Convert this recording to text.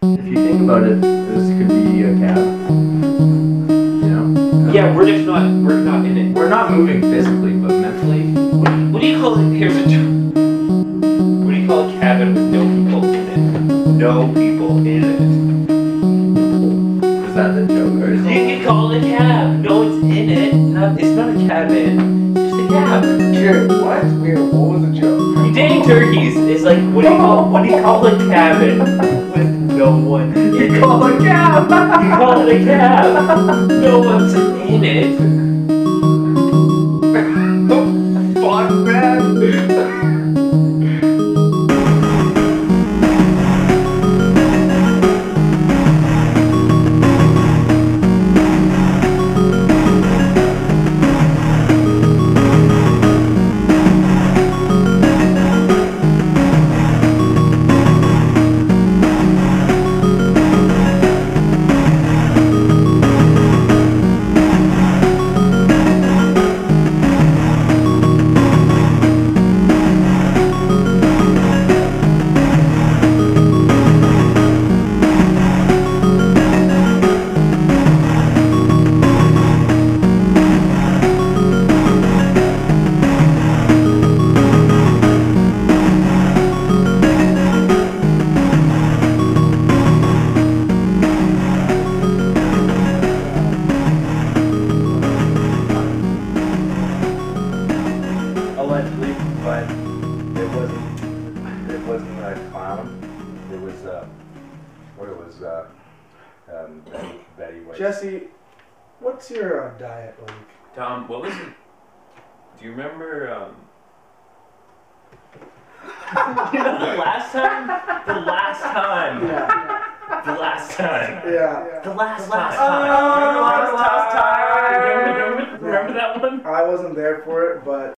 If you think about it, this could be a cab. You know? Yeah, we're just not we're not in it. We're not moving physically, but mentally. What, what do you call it? Here's a term. What do you call a cabin with no people in it? No people in it. Is that the joke? Or is You can call it a cab. No one's in it. Not, it's not a cabin. It's just a cab. Sure, what? Wait, what was the joke? Eating turkeys is like what do you call what do you call a cabin with no one? You call a cab! You call it a cab. No one's in it. Wasn't, it wasn't a clown. It was, uh, what it was, uh, um, Betty, Betty White. Jesse, what's your uh, diet like? Tom, what was it? Do you remember um you know, the last time? The last time. Yeah. The last time. Yeah. The last, last time. time. Remember the last last time? time. Remember, remember, remember that one? I wasn't there for it, but